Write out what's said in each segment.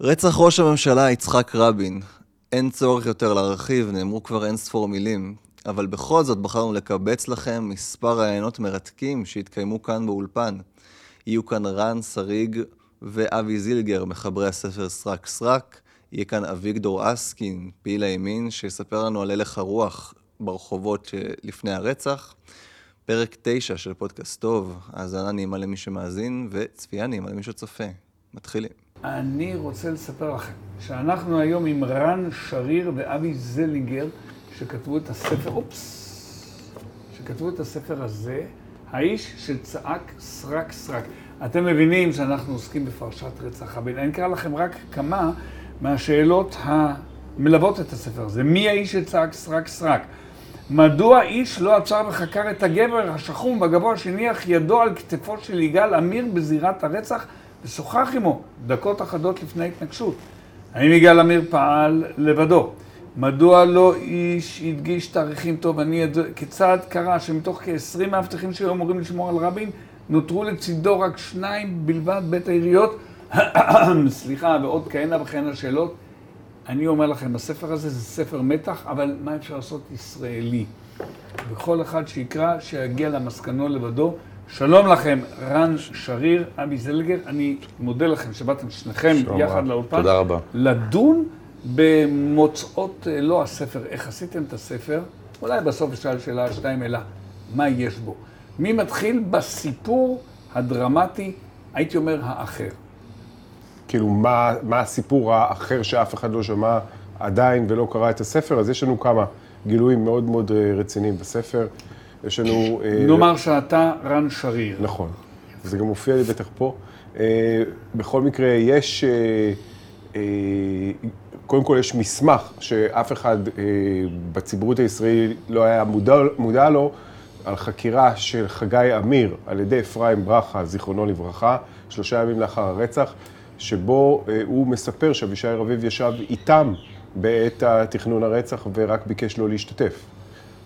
רצח ראש הממשלה יצחק רבין. אין צורך יותר להרחיב, נאמרו כבר אין ספור מילים, אבל בכל זאת בחרנו לקבץ לכם מספר רעיונות מרתקים שהתקיימו כאן באולפן. יהיו כאן רן שריג ואבי זילגר, מחברי הספר סרק סרק. יהיה כאן אביגדור אסקין, פעיל הימין, שיספר לנו על הלך הרוח ברחובות לפני הרצח. פרק 9 של פודקאסט טוב, האזנה נעימה למי שמאזין וצפייה נעימה למי שצופה. מתחילים. אני רוצה לספר לכם שאנחנו היום עם רן שריר ואבי זלינגר, שכתבו את הספר, אופס, שכתבו את הספר הזה, האיש שצעק סרק סרק. אתם מבינים שאנחנו עוסקים בפרשת רצח רבין. אני אקרא לכם רק כמה מהשאלות המלוות את הספר הזה. מי האיש שצעק סרק סרק? מדוע איש לא עצר וחקר את הגבר השחום והגבוה שהניח ידו על כתפו של יגאל עמיר בזירת הרצח ושוחח עמו דקות אחדות לפני ההתנגשות? האם יגאל עמיר פעל לבדו? מדוע לא איש הדגיש תאריכים טוב? אני ידוע, כיצד קרה שמתוך כ-20 מאבטחים שהיו אמורים לשמור על רבין, נותרו לצידו רק שניים בלבד בית העיריות? סליחה, ועוד כהנה וכהנה שאלות. אני אומר לכם, הספר הזה זה ספר מתח, אבל מה אפשר לעשות ישראלי? וכל אחד שיקרא, שיגיע למסקנו לבדו. שלום לכם, רן שריר, אבי זלגר, אני מודה לכם שבאתם שניכם יחד לאולפן. תודה רבה. לדון במוצאות, לא הספר, איך עשיתם את הספר, אולי בסוף אשאל שאלה שתיים, אלא מה יש בו. מי מתחיל בסיפור הדרמטי, הייתי אומר, האחר? כאילו, מה, מה הסיפור האחר שאף אחד לא שמע עדיין ולא קרא את הספר? אז יש לנו כמה גילויים מאוד מאוד אה, רציניים בספר. יש לנו... אה, נאמר שאתה רן שריר. נכון, וזה גם מופיע לי בטח פה. אה, בכל מקרה, יש... קודם כל יש מסמך שאף אחד בציבוריות הישראלית לא היה מודע, מודע לו, על חקירה של חגי אמיר על ידי אפרים ברכה, זיכרונו לברכה, שלושה ימים לאחר הרצח. שבו אה, הוא מספר שאבישי רביב ישב איתם בעת התכנון הרצח ורק ביקש לא להשתתף.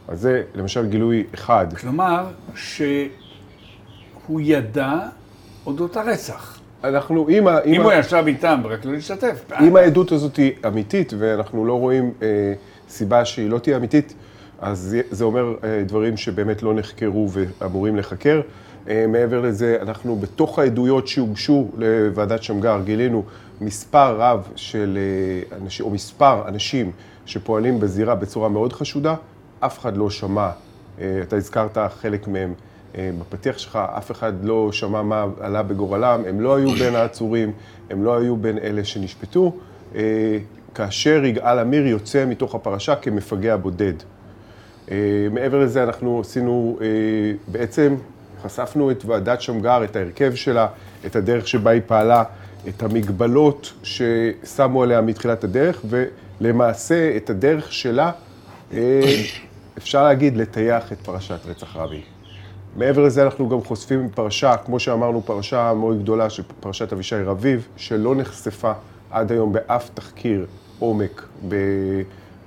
אז זה למשל גילוי אחד. כלומר, שהוא ידע אודות הרצח. אנחנו, אם, ה, אם, הוא ישב איתם ורק לא להשתתף. אם העדות הזאת היא אמיתית, ואנחנו לא רואים אה, סיבה שהיא לא תהיה אמיתית, אז זה אומר אה, דברים שבאמת לא נחקרו ואמורים לחקר. אה, מעבר לזה, אנחנו בתוך העדויות שהוגשו לוועדת שמגר גילינו מספר רב של אה, אנשים, או מספר אנשים שפועלים בזירה בצורה מאוד חשודה. אף אחד לא שמע, אה, אתה הזכרת חלק מהם בפתיח שלך, אף אחד לא שמע מה עלה בגורלם, הם לא היו בין העצורים, הם לא היו בין אלה שנשפטו, כאשר יגאל עמיר יוצא מתוך הפרשה כמפגע בודד. מעבר לזה, אנחנו עשינו בעצם חשפנו את ועדת שמגר, את ההרכב שלה, את הדרך שבה היא פעלה, את המגבלות ששמו עליה מתחילת הדרך, ולמעשה את הדרך שלה, אה, אפשר להגיד, לטייח את פרשת רצח רבין. מעבר לזה אנחנו גם חושפים פרשה, כמו שאמרנו, פרשה מאוד גדולה של פרשת אבישי רביב, שלא נחשפה עד היום באף תחקיר עומק ב-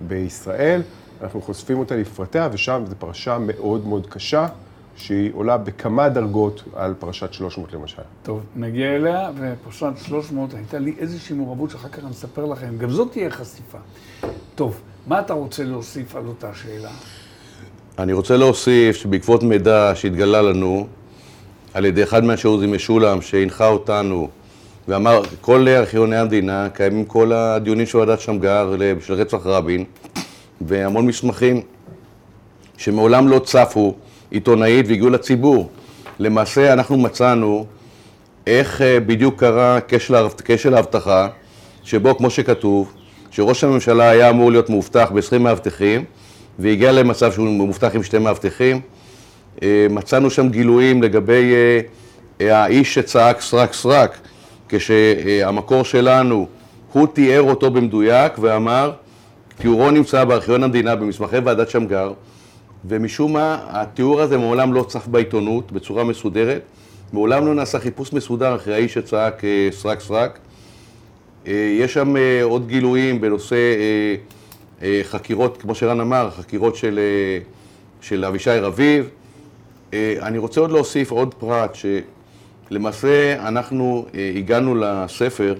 בישראל. אנחנו חושפים אותה לפרטיה, ושם זו פרשה מאוד מאוד קשה, שהיא עולה בכמה דרגות על פרשת 300 למשל. טוב, נגיע אליה, ופרשת 300 הייתה לי איזושהי מעורבות שאחר כך אני אספר לכם, גם זאת תהיה חשיפה. טוב, מה אתה רוצה להוסיף על אותה שאלה? אני רוצה להוסיף שבעקבות מידע שהתגלה לנו על ידי אחד מהשיעורים משולם, שהנחה אותנו ואמר, כל ארכיוני המדינה קיימים כל הדיונים של ועדת שמגר של רצח רבין, והמון מסמכים שמעולם לא צפו עיתונאית והגיעו לציבור. למעשה אנחנו מצאנו איך אה, בדיוק קרה כשל האבטחה, שבו כמו שכתוב, שראש הממשלה היה אמור להיות מאובטח ב-20 מאבטחים, והגיע למצב שהוא מאובטח עם שתי מאבטחים. אה, מצאנו שם גילויים לגבי אה, האיש שצעק סרק סרק, כשהמקור שלנו, הוא תיאר אותו במדויק ואמר, תיאורו נמצא בארכיון המדינה במסמכי ועדת שמגר, ומשום מה התיאור הזה מעולם לא צף בעיתונות בצורה מסודרת, מעולם לא נעשה חיפוש מסודר אחרי האיש שצעק אה, סרק סרק. אה, יש שם אה, עוד גילויים בנושא חקירות, כמו שרן אמר, חקירות של, של אבישי רביב. אני רוצה עוד להוסיף עוד פרט, שלמעשה אנחנו הגענו לספר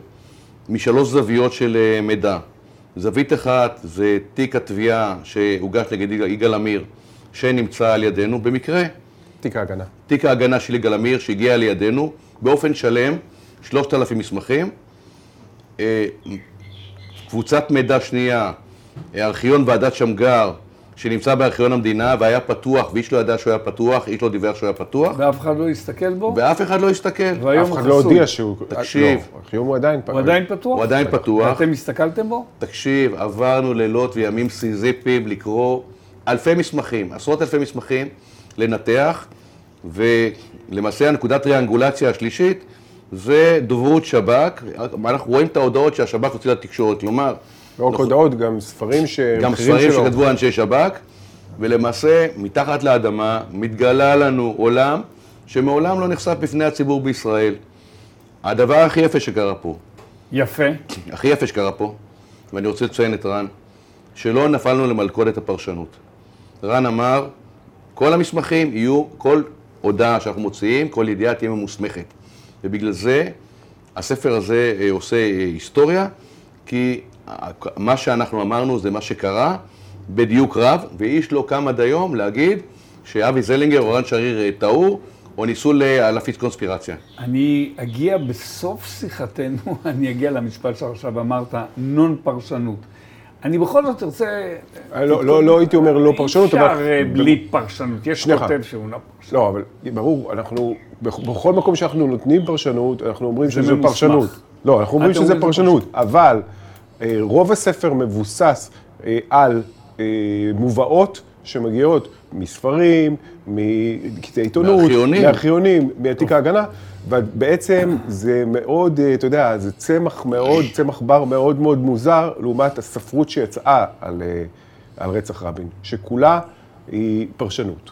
משלוש זוויות של אה, מידע. זווית אחת זה תיק התביעה שהוגש נגד יגאל עמיר, שנמצא על ידינו במקרה. תיק ההגנה. תיק ההגנה של יגאל עמיר שהגיע לידינו באופן שלם, 3,000 מסמכים. אה, קבוצת מידע שנייה, ארכיון ועדת שמגר, שנמצא בארכיון המדינה והיה פתוח, ואיש לא ידע שהוא היה פתוח, איש לא דיווח שהוא היה פתוח, ואף אחד לא הסתכל בו? ואף אחד לא הסתכל. והיום אף אחד לא. הודיע שהוא... תקשיב. לא, היום הוא עדיין... הוא עדיין פתוח? הוא עדיין פתוח. ואתם הסתכלתם בו? תקשיב, עברנו לילות וימים סיזיפיים לקרוא אלפי מסמכים, עשרות אלפי מסמכים, לנתח, ולמעשה הנקודת טריאנגולציה השלישית זה דוברות שב"כ, אנחנו רואים את ההודעות שהשב"כ הוציא לתקשורת, כלומר, לא רק הודעות, גם ספרים ש... גם ספרים. שכתבו אנשי שב"כ, ולמעשה מתחת לאדמה מתגלה לנו עולם שמעולם לא נחשף בפני הציבור בישראל. הדבר הכי יפה שקרה פה, יפה. הכי יפה שקרה פה, ואני רוצה לציין את רן, שלא נפלנו למלכודת הפרשנות. רן אמר, כל המסמכים יהיו, כל הודעה שאנחנו מוציאים, כל ידיעה תהיה ממוסמכת. ובגלל זה הספר הזה אה, עושה אה, היסטוריה, כי מה שאנחנו אמרנו זה מה שקרה בדיוק רב, ואיש לא קם עד היום להגיד שאבי זלינגר או רן שריר אה, טעו, או ניסו להפיץ קונספירציה. אני אגיע בסוף שיחתנו, אני אגיע למשפט שעכשיו אמרת, נון פרשנות. אני בכל זאת ארצה... אה, לא- לא- לא הייתי אומר לא פרשנות, אי אבל- אפשר אה, בלי פרשנות. יש. כותב שהוא לא פרשנות. לא, אבל ברור, אנחנו, בכ- בכל מקום שאנחנו נותנים פרשנות, אנחנו אומרים זה שזה. פרשנות. לא, אנחנו אומרים שזה פרשנות, אבל אה, רוב הספר מבוסס אה, על אה, מובאות שמגיעות מספרים, מקטעי עיתונות, מארכיונים. מארכיונים, מתיק ההגנה, ובעצם זה מאוד, אה, אתה יודע, זה צמח מאוד, צמח בר מאוד מאוד מוזר, לעומת הספרות שיצאה על, אה, על רצח רבין, שכולה היא פרשנות.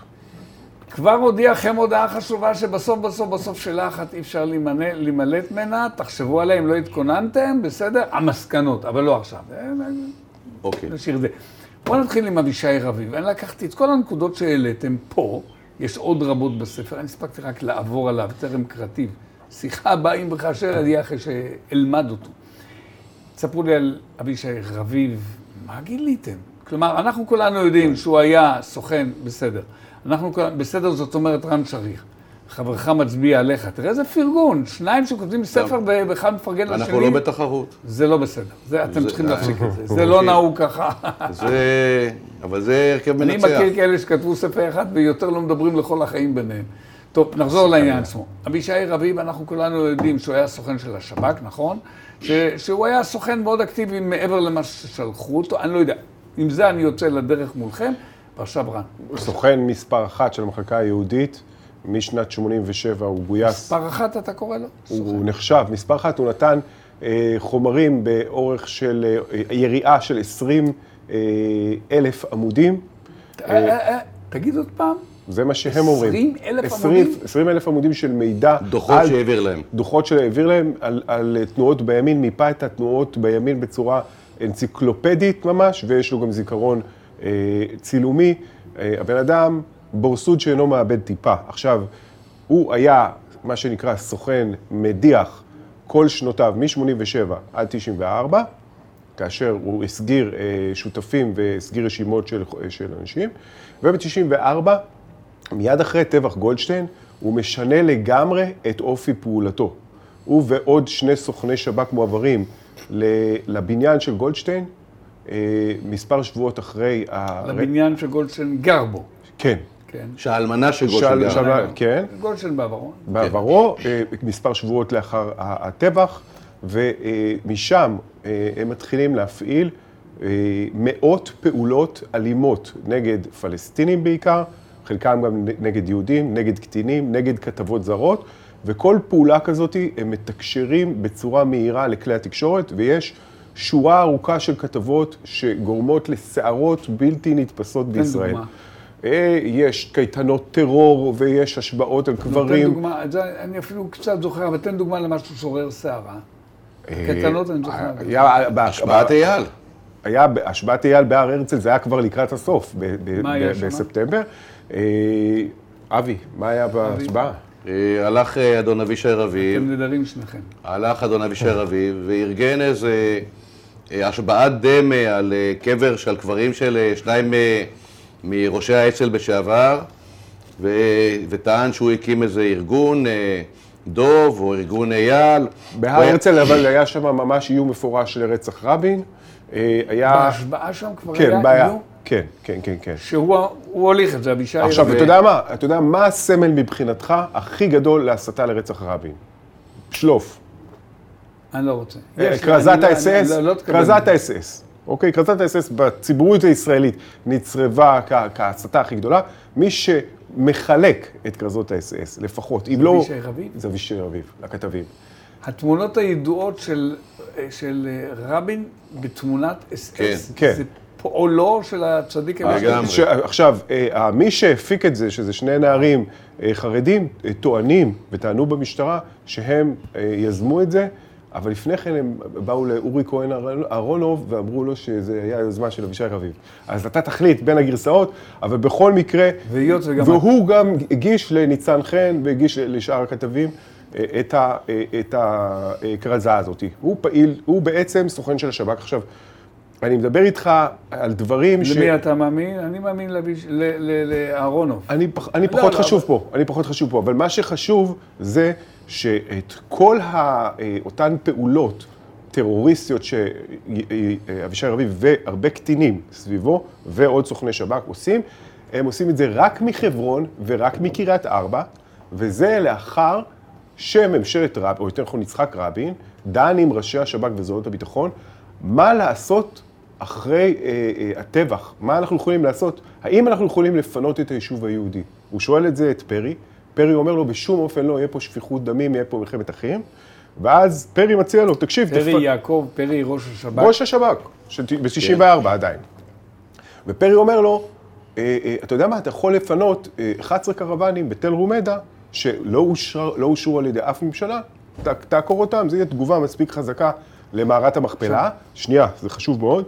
כבר הודיעכם הודעה חשובה שבסוף, בסוף, בסוף שאלה אחת אי אפשר להימלט ממנה, תחשבו עליה אם לא התכוננתם, בסדר? המסקנות, אבל לא עכשיו. אה, אוקיי. נשאיר את זה. בואו נתחיל עם אבישי רביב. אני לקחתי את כל הנקודות שהעליתם פה, יש עוד רבות בספר, אני הספקתי רק לעבור עליו, טרם קרטיב. שיחה הבאה אם וכאשר אני אחרי שאלמד אותו. תספרו לי על אבישי רביב, מה גיליתם? כלומר, אנחנו כולנו יודעים שהוא היה סוכן, בסדר. אנחנו כולנו, בסדר זאת אומרת רן שריר. חברך מצביע עליך, תראה איזה פרגון, שניים שכותבים ספר ואחד מפרגן לשני. אנחנו לא בתחרות. זה לא בסדר, זה, אתם צריכים להפסיק את זה, זה לא אוקיי. נהוג ככה. זה... אבל זה הרכב אני מנצח. מכיר כאלה שכתבו ספר אחד ויותר לא מדברים לכל החיים ביניהם. טוב, נחזור לעניין עצמו. אבישי רביב, אנחנו כולנו יודעים שהוא היה סוכן של השב"כ, נכון? ש- שהוא היה סוכן מאוד אקטיבי מעבר למה ששלחו אותו, אני לא יודע. עם זה אני יוצא לדרך מולכם, ועכשיו רן. סוכן מספר אחת של המחלקה היהודית, משנת 87 הוא גויס, מספר אחת אתה קורא לו? הוא נחשב, מספר אחת, הוא נתן אה, חומרים באורך של אה, יריעה של 20 אה, אלף עמודים, אה, אה, אה, תגיד עוד פעם. זה מה שהם אומרים. 20,000 20 עמודים? 20 אלף עמודים של מידע. דוחות על- שהעביר להם. דוחות שהעביר להם על, על תנועות בימין, מיפה את התנועות בימין בצורה אנציקלופדית ממש, ויש לו גם זיכרון אה, צילומי. אה, הבן אדם בורסוד שאינו מאבד טיפה. עכשיו, הוא היה מה שנקרא סוכן מדיח כל שנותיו, מ-87 עד 94, כאשר הוא הסגיר אה, שותפים והסגיר רשימות של, של אנשים, וב-94, מיד אחרי טבח גולדשטיין, הוא משנה לגמרי את אופי פעולתו. הוא ועוד שני סוכני שב"כ מועברים לבניין של גולדשטיין, אה, מספר שבועות אחרי. לבניין שגולדשטיין גר בו. כן. כן. שהאלמנה של שאל- גולדשטיין. שאל- כן. גולדשטיין בעברו. בעברו, אה, מספר שבועות לאחר הטבח, ומשם אה, הם מתחילים להפעיל אה, מאות פעולות אלימות נגד פלסטינים בעיקר, חלקם גם נגד יהודים, נגד קטינים, נגד כתבות זרות, וכל פעולה כזאת הם מתקשרים בצורה מהירה לכלי התקשורת, ויש שורה ארוכה של כתבות שגורמות לסערות בלתי נתפסות בישראל. דוגמה. אה, יש קייטנות טרור ויש השבעות על נותן קברים. דוגמה, את זה אני אפילו קצת זוכר, אבל תן דוגמה למשהו שעורר סערה. קטנות אני זוכר. אה, היה השפעת אייל. היה בהשבעת אייל בהר הרצל, זה היה כבר לקראת הסוף? בספטמבר. אה, אבי, מה היה בהשבעה? אה, הלך אה, אדון אבישי רביב, אתם נדרים שניכם. הלך אדון אבישי רביב וארגן איזה אה, השבעת דמה על אה, קבר, של קברים של אה, שניים אה, מראשי האצ"ל בשעבר, ו- וטען שהוא הקים איזה ארגון, אה, דוב או ארגון אייל. בהר הרצל אבל היה שם ממש איום מפורש לרצח רבין. אה, היה... בהשבעה שם כבר כן, היה בעיה. איום כן, כן, כן, כן. שהוא הוא הוליך את זה, אבישי. עכשיו, רביב. אתה יודע מה? אתה יודע מה הסמל מבחינתך הכי גדול להסתה לרצח רבין? שלוף. אני לא רוצה. אה, כרזת לא- האס-אס, לא- לא. כרזת האס-אס. אוקיי, כרזת האס-אס בציבוריות הישראלית נצרבה כ- כהסתה הכי גדולה. מי שמחלק את כרזות האס-אס, לפחות, אם לא... אבישי רביב? זה אבישי רביב, לכתבים. התמונות הידועות של, של אה, רבין בתמונת אס כן. אס, כן. זה פועלו של הצדיק. ש- עכשיו, אה, מי שהפיק את זה, שזה שני נערים אה, חרדים, אה, טוענים וטענו במשטרה שהם אה, יזמו את זה, אבל לפני כן הם באו לאורי כהן אהרונוב ואמרו לו שזה היה יוזמה של אבישי רביב. אז אתה תחליט בין הגרסאות, אבל בכל מקרה, והיות וגם... והוא גם הגיש לניצן חן והגיש לשאר הכתבים אה, את ה- אה, הכרזה הזאת. הוא פעיל, הוא בעצם סוכן של השב"כ. עכשיו, אני מדבר איתך על דברים ש... למי אתה מאמין? אני מאמין לאהרונוב. אני, פח, אני לא, פחות לא, חשוב אבל- פה, אני פחות חשוב פה, אבל מה שחשוב זה שאת כל ה, אה, אותן פעולות טרוריסטיות שאבישי רביב והרבה קטינים סביבו ועוד סוכני שב"כ עושים, הם עושים את זה רק מחברון ורק מקריית ארבע, וזה לאחר שממשלת רבין, או יותר נכון יצחק רבין, דן עם ראשי השב"כ וזרועות הביטחון, מה לעשות אחרי אה, אה, הטבח, מה אנחנו יכולים לעשות? האם אנחנו יכולים לפנות את היישוב היהודי? הוא שואל את זה את פרי, פרי אומר לו, בשום אופן לא יהיה פה שפיכות דמים, יהיה פה מלחמת אחים, ואז פרי מציע לו, תקשיב, פרי יעקב, פרי ראש השב"כ. ראש השב"כ, ב-64 עדיין. ופרי אומר לו, אה, אה, אתה יודע מה, אתה יכול לפנות אה, 11 קרוונים בתל רומדה, שלא לא אושרו על ידי אף ממשלה, ת, תעקור אותם, זו תהיה תגובה מספיק חזקה למערת המכפלה. שנייה, זה חשוב מאוד.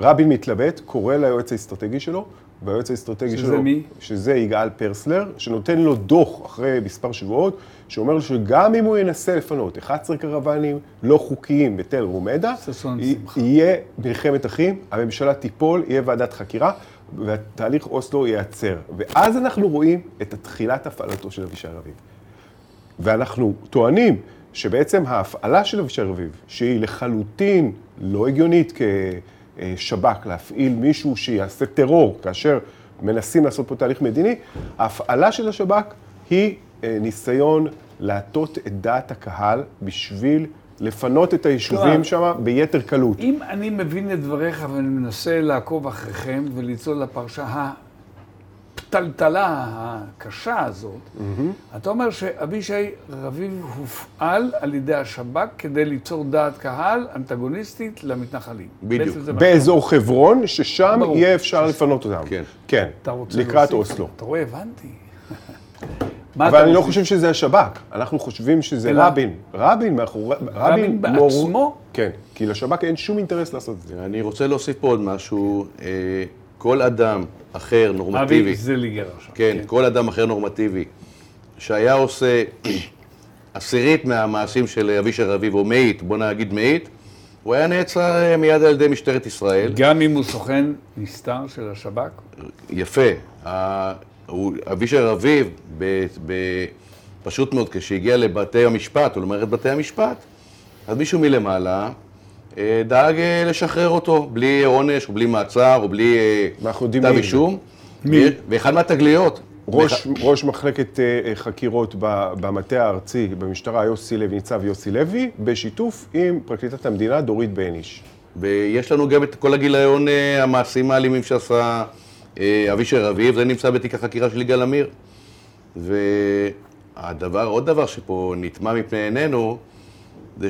רבין מתלבט, קורא ליועץ האסטרטגי שלו, והיועץ האסטרטגי שזה שלו... מי? שזה יגאל פרסלר, שנותן לו דוח אחרי מספר שבועות, שאומר לו שגם אם הוא ינסה לפנות 11 קרוונים לא חוקיים בתל רומדה. יהיה מלחמת אחים, הממשלה תיפול, יהיה ועדת חקירה, והתהליך אוסלו ייעצר. ואז אנחנו רואים את תחילת הפעלתו של אבישי רביב. ואנחנו טוענים שבעצם ההפעלה של אבישי רביב, שהיא לחלוטין לא הגיונית כשב"כ להפעיל מישהו שיעשה טרור כאשר מנסים לעשות פה תהליך מדיני, ההפעלה של השב"כ היא אה, ניסיון להטות את דעת הקהל בשביל לפנות את היישובים שם ביתר קלות. אם אני מבין את דבריך ואני מנסה לעקוב אחריכם ולצלול לפרשה הפתלתלה הקשה הזאת, אתה אומר שאבישי רביב הופעל על ידי השב"כ כדי ליצור דעת קהל אנטגוניסטית למתנחלים. בדיוק. זה מה- באזור חברון, ששם ברור. יהיה אפשר לפנות אותם. כן. כן, אתה רוצה לקראת להוסיף? אוסלו. אתה רואה, הבנתי. אבל אני לא? חושב שזה השב"כ, אנחנו חושבים שזה אלא? רבין. רבין מאחורי... רבין בעצמו? כן, כי לשב"כ אין שום אינטרס לעשות את זה. אני רוצה להוסיף פה עוד משהו. כל אדם אחר נורמטיבי, אבי זליגר עכשיו. כן, כל אדם אחר נורמטיבי, שהיה עושה עשירית מהמעשים של אבישי רביב, או מאית, בוא נגיד מאית, הוא היה נעצר אה, מיד על ידי משטרת ישראל. גם אם הוא סוכן נסתר של השב"כ? יפה. אבישי רביב, ב- ב- פשוט מאוד, כשהגיע לבתי המשפט, או למערכת בתי המשפט, אז מישהו מלמעלה דאג אה, לשחרר אותו, בלי עונש, או בלי מעצר, או בלי אה, כתב אישום. מי? ואחד מהתגליות. ראש, ראש מחלקת אה, אה, חקירות במטה הארצי במשטרה, יוסי לוי, ניצב יוסי לוי, בשיתוף עם פרקליטת המדינה דורית בייניש. ויש לנו גם את כל הגיליון אה, המעשים האלימים שעשה אה, אבישי רביב, זה נמצא בתיק החקירה של יגאל עמיר. והדבר, עוד דבר שפה נטמע מפני עינינו, זה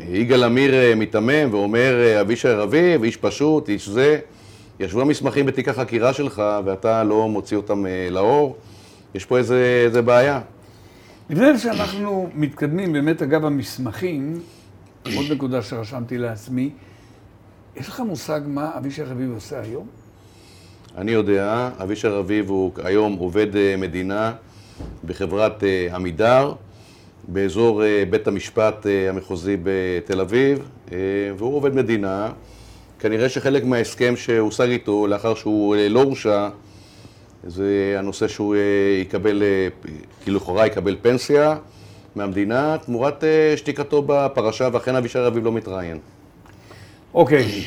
שיגאל עמיר אה, מיתמם ואומר, אה, אבישי רביב, איש פשוט, איש זה, ישבו המסמכים בתיק החקירה שלך ואתה לא מוציא אותם אה, לאור, יש פה איזה, איזה בעיה. לפני שאנחנו מתקדמים, באמת אגב המסמכים, עוד נקודה שרשמתי לעצמי, יש לך מושג מה אבישי רביב עושה היום? אני יודע, אבישי רביב הוא היום עובד מדינה בחברת עמידר, באזור אה, בית המשפט אה, המחוזי בתל אביב, אה, והוא עובד מדינה. כנראה שחלק מההסכם שהושג איתו, לאחר שהוא לא הורשע, זה הנושא שהוא יקבל, אה, כאילו לכאורה יקבל פנסיה מהמדינה, תמורת שתיקתו בפרשה, ואכן אבישי רביב לא מתראיין. אוקיי,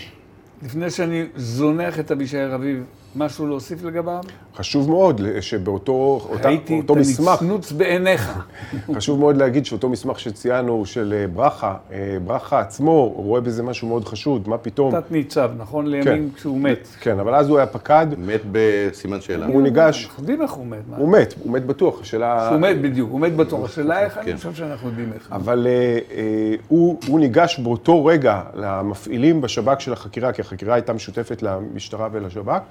לפני שאני זונח את אבישי רביב, משהו להוסיף לגביו? חשוב מאוד שבאותו אותה, ראיתי אותו את מסמך, הנצנוץ בעיניך. חשוב מאוד להגיד שאותו מסמך שציינו של אה, ברכה, אה, ברכה עצמו רואה בזה משהו מאוד חשוד, מה פתאום. תת ניצב, נכון לימים כשהוא מת. כן, אבל אז הוא היה פקד, מת בסימן שאלה. הוא ניגש, אנחנו יודעים איך הוא מת. מה? הוא מת, הוא מת בטוח, השאלה... הוא מת בדיוק, הוא מת בטוח. השאלה איך, אני כן. חושב שאנחנו יודעים איך. אבל אה, אה, הוא, הוא ניגש באותו רגע למפעילים בשב"כ של החקירה, כי החקירה הייתה משותפת למשטרה ולשב"כ,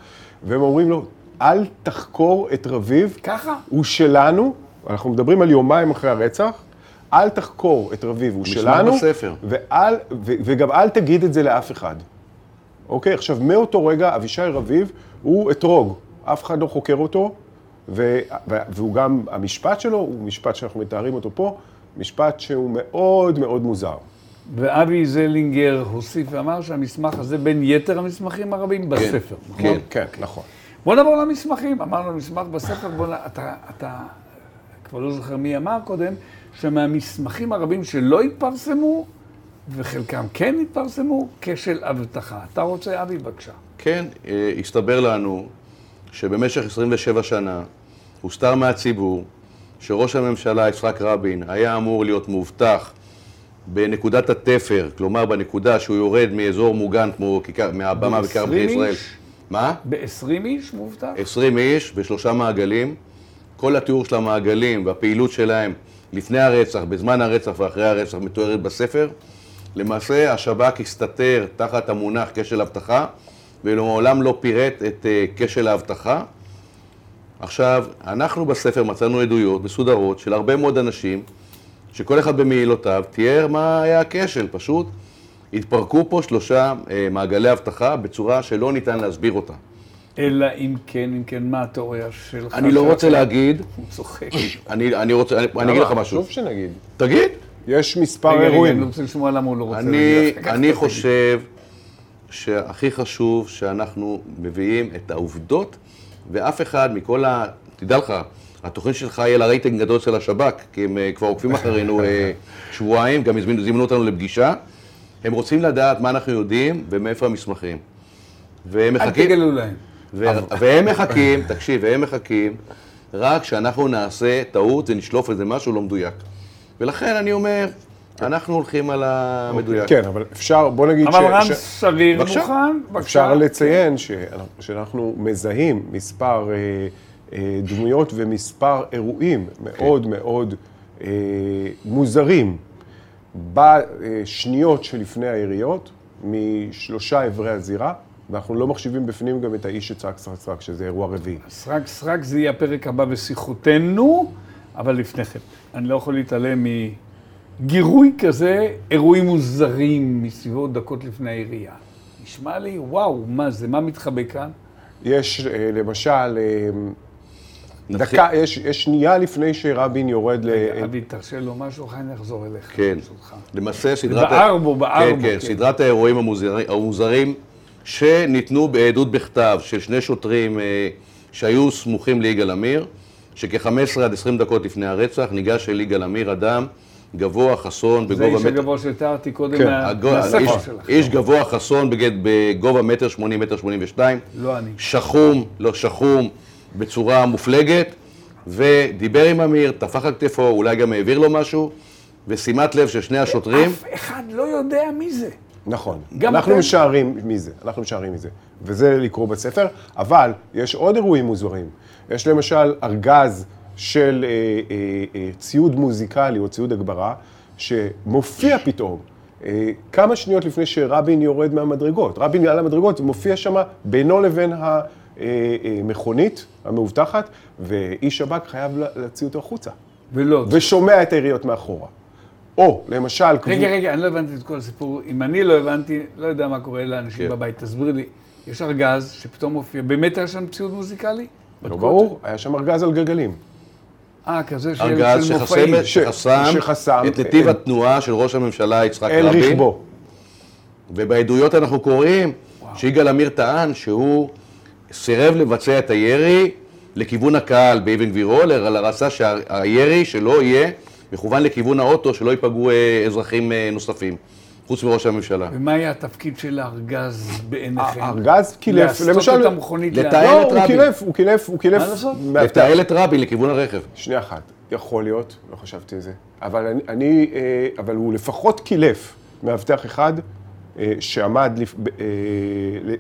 והם אומרים לו, אל תחקור את רביב, ככה? הוא שלנו, אנחנו מדברים על יומיים אחרי הרצח, אל תחקור את רביב, הוא שלנו, בספר. ואל, ו, וגם אל תגיד את זה לאף אחד. אוקיי? עכשיו, מאותו רגע, אבישי רביב הוא אתרוג, אף אחד לא חוקר אותו, ו, ו, והוא גם, המשפט שלו הוא משפט שאנחנו מתארים אותו פה, משפט שהוא מאוד מאוד מוזר. ואבי זלינגר הוסיף ואמר שהמסמך הזה בין יתר המסמכים הרבים בספר, נכון? כן. כן, נכון. בוא נעבור למסמכים. אמרנו מסמך בספר, בוא נ... אתה, אתה כבר לא זוכר מי אמר קודם, שמהמסמכים הרבים שלא התפרסמו, וחלקם כן התפרסמו, כשל אבטחה. אתה רוצה, אבי, בבקשה. כן, אה, הסתבר לנו שבמשך 27 שנה הוסתר מהציבור שראש הממשלה יצחק רבין היה אמור להיות מאובטח בנקודת התפר, כלומר בנקודה שהוא יורד מאזור מוגן כמו כיכר, מהבמה בכיכר ב-20 ישראל. מה? ב-20 איש מובטח? 20 איש בשלושה מעגלים. כל התיאור של המעגלים והפעילות שלהם לפני הרצח, בזמן הרצח ואחרי הרצח מתוארת בספר. למעשה השב"כ הסתתר תחת המונח כשל אבטחה ולעולם לא פירט את אה, כשל האבטחה. עכשיו, אנחנו בספר מצאנו עדויות מסודרות של הרבה מאוד אנשים שכל אחד במעילותיו תיאר מה היה הכשל, פשוט התפרקו פה שלושה אה, מעגלי אבטחה בצורה שלא ניתן להסביר אותה. אלא אם כן, אם כן, מה התיאוריה שלך? אני לא רוצה להגיד, הוא צוחק. אני, אני רוצה, אני, אני אגיד לך משהו. חשוב שנגיד. תגיד. יש מספר רגע, אני אירועים. רוצה לשמוע למה הוא לא רוצה אני, להגיד. אני תגיד. חושב שהכי חשוב שאנחנו מביאים את העובדות, ואף אחד מכל ה... תדע לך, התוכנית שלך יהיה לה רייטינג גדול של השב"כ, כי הם אה, כבר עוקבים אחרינו אה, שבועיים, גם הזמינו, זימנו אותנו לפגישה. הם רוצים לדעת מה אנחנו יודעים ומאיפה המסמכים. והם אל מחכים... תגלו להם. והם מחכים, תקשיב, והם מחכים רק שאנחנו נעשה טעות ונשלוף איזה משהו לא מדויק. ולכן אני אומר, אנחנו הולכים על המדויק. כן, אבל אפשר, בוא נגיד אבל רן ש- שריר בבקשה. מוכן, בבקשה. אפשר לציין שאנחנו, שאנחנו מזהים מספר אה, דמויות ומספר אירועים מאוד מאוד אה, מוזרים בשניות שלפני היריות, משלושה אברי הזירה, ואנחנו לא מחשיבים בפנים גם את האיש שצעק סרק סרק, שזה אירוע רביעי. סרק סרק זה יהיה הפרק הבא בשיחותינו, אבל לפני כן, אני לא יכול להתעלם מגירוי כזה, אירועים מוזרים מסביבות דקות לפני העירייה. נשמע לי, וואו, מה זה, מה מתחבא כאן? יש אה, למשל, אה, דקה, יש, יש שנייה לפני שרבין יורד ל... אבי, תרשה לו משהו, אחר אני אחזור אליך. כן. למעשה סדרת... בער בו, בער כן, בו, כן, כן. סדרת האירועים המוזרים, שניתנו בעדות בכתב של שני שוטרים אה, שהיו סמוכים ליגאל עמיר, שכ-15 עד 20 דקות לפני הרצח ניגש אל יגאל עמיר אדם גבוה, חסון, זה בגובה איש מטר... הגבוה שתיארתי קודם כן, הגו- מהספר איש- שלך. איש גבוה, חסון, בגד- בגובה מטר שמונים, מטר שמונים ושתיים. לא אני. שחום, לא שחום, בצורה מופלגת, ודיבר עם אמיר, טפח על כתפו, אולי גם העביר לו משהו, ושימת לב של שני השוטרים, אף אחד לא יודע מי זה. נכון. גם אנחנו אתם? משערים מזה, אנחנו משערים מזה. וזה לקרוא בספר, אבל יש עוד אירועים מוזרים. יש למשל ארגז של אה, אה, אה, ציוד מוזיקלי או ציוד הגברה, שמופיע פתאום אה, כמה שניות לפני שרבין יורד מהמדרגות. רבין על המדרגות ומופיע שם בינו לבין המכונית המאובטחת, ואיש שב"כ חייב לה- להוציא אותו החוצה. ולא. ושומע את היריות מאחורה. או, למשל... רגע, רגע, אני לא הבנתי את כל הסיפור. אם אני לא הבנתי, לא יודע מה קורה לאנשים כן. בבית. תסביר לי, יש ארגז שפתאום מופיע, באמת היה שם ציוד מוזיקלי? לא ברור? היה שם ארגז על גלגלים. אה, כזה של ארגז של שחסם, מופעים. ש- שחסם שחסם את נתיב אל- התנועה של ראש הממשלה יצחק אל רבין. רכבו. ובעדויות אנחנו קוראים שיגאל עמיר טען שהוא סירב לבצע את הירי לכיוון הקהל באבן גבירול, אלא רצה שהירי שלו יהיה מכוון לכיוון האוטו, שלא ייפגעו אה, אזרחים אה, נוספים, חוץ מראש הממשלה. ומה היה התפקיד של הארגז בעיניכם? הארגז קילף, לעשות למשל... את המכונית לתעל לאן? לא, את הוא רבין. קילף, הוא קילף, הוא קילף. מה לעשות? לתעל את רבין לכיוון הרכב. שנייה אחת, יכול להיות, לא חשבתי על זה, אבל אני, אה, אבל הוא לפחות קילף מאבטח אחד שעמד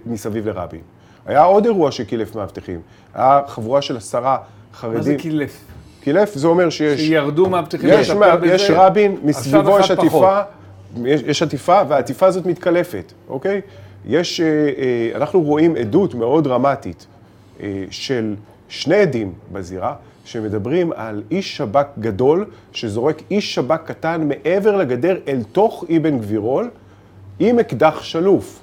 מסביב לרבין. היה עוד אירוע שקילף מאבטחים, היה חבורה של עשרה חרדים. מה זה קילף? קילף זה אומר שיש... שירדו מאבטחים יש, מה- בזה? יש רבין, מסביבו יש. עטיפה, יש, יש עטיפה, והעטיפה הזאת מתקלפת, אוקיי? יש, אה, אה, אנחנו רואים עדות מאוד דרמטית אה, של שני עדים בזירה, שמדברים על איש שב"כ גדול, שזורק איש שב"כ קטן מעבר לגדר אל תוך אבן גבירול, עם אקדח שלוף.